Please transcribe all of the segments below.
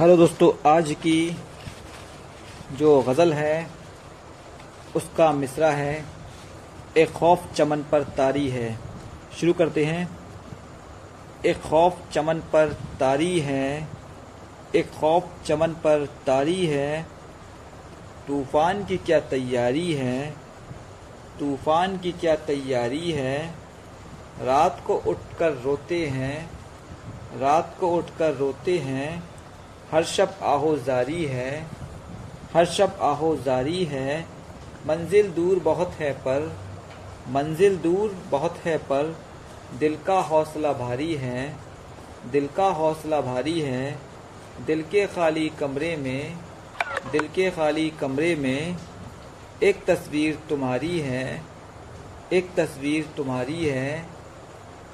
Hello दोस्तों, आज की जो गज़ल है, उसका मिसरा है, एक खौफ चमन पर तारी है। शुरू करते हैं। एक खौफ चमन पर तारी है, एक खौफ चमन पर तारी है, तूफ़ान की क्या तैयारी है, तूफ़ान की क्या तैयारी है। रात को उठकर रोते हैं, रात को उठकर रोते हैं हर शब आहो जारी है, हर शब आहो जारी है, मंजिल दूर बहुत है पर, मंजिल दूर बहुत है पर, दिल का हौसला भारी है, दिल का हौसला भारी है, दिल के खाली कमरे में, दिल के खाली कमरे में, एक तस्वीर तुम्हारी है, एक तस्वीर तुम्हारी है,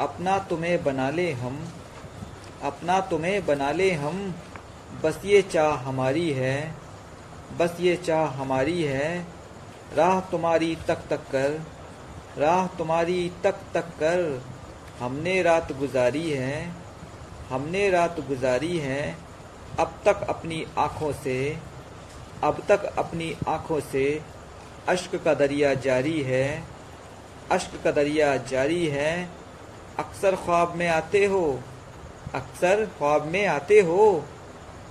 अपना तुम्हें बना ले हम, अपना तुम्हें बना ले हम बस ये चाह हमारी है, बस ये चाह हमारी है, राह तुम्हारी तक तक कर, राह तुम्हारी तक तक कर, हमने रात गुजारी है, हमने रात गुजारी है, अब तक अपनी आँखों से, अब तक अपनी आँखों से अश्क का दरिया जारी है, अश्क का दरिया जारी है, अक्सर ख्वाब में आते हो, अक्सर ख्वाब में आते हो।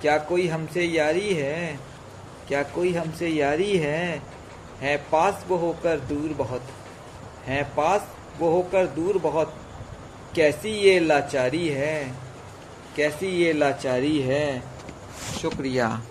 क्या कोई हमसे यारी है? क्या कोई हमसे यारी है? है पास वो होकर दूर बहुत। है पास वो होकर दूर बहुत। कैसी ये लाचारी है? कैसी ये लाचारी है? शुक्रिया।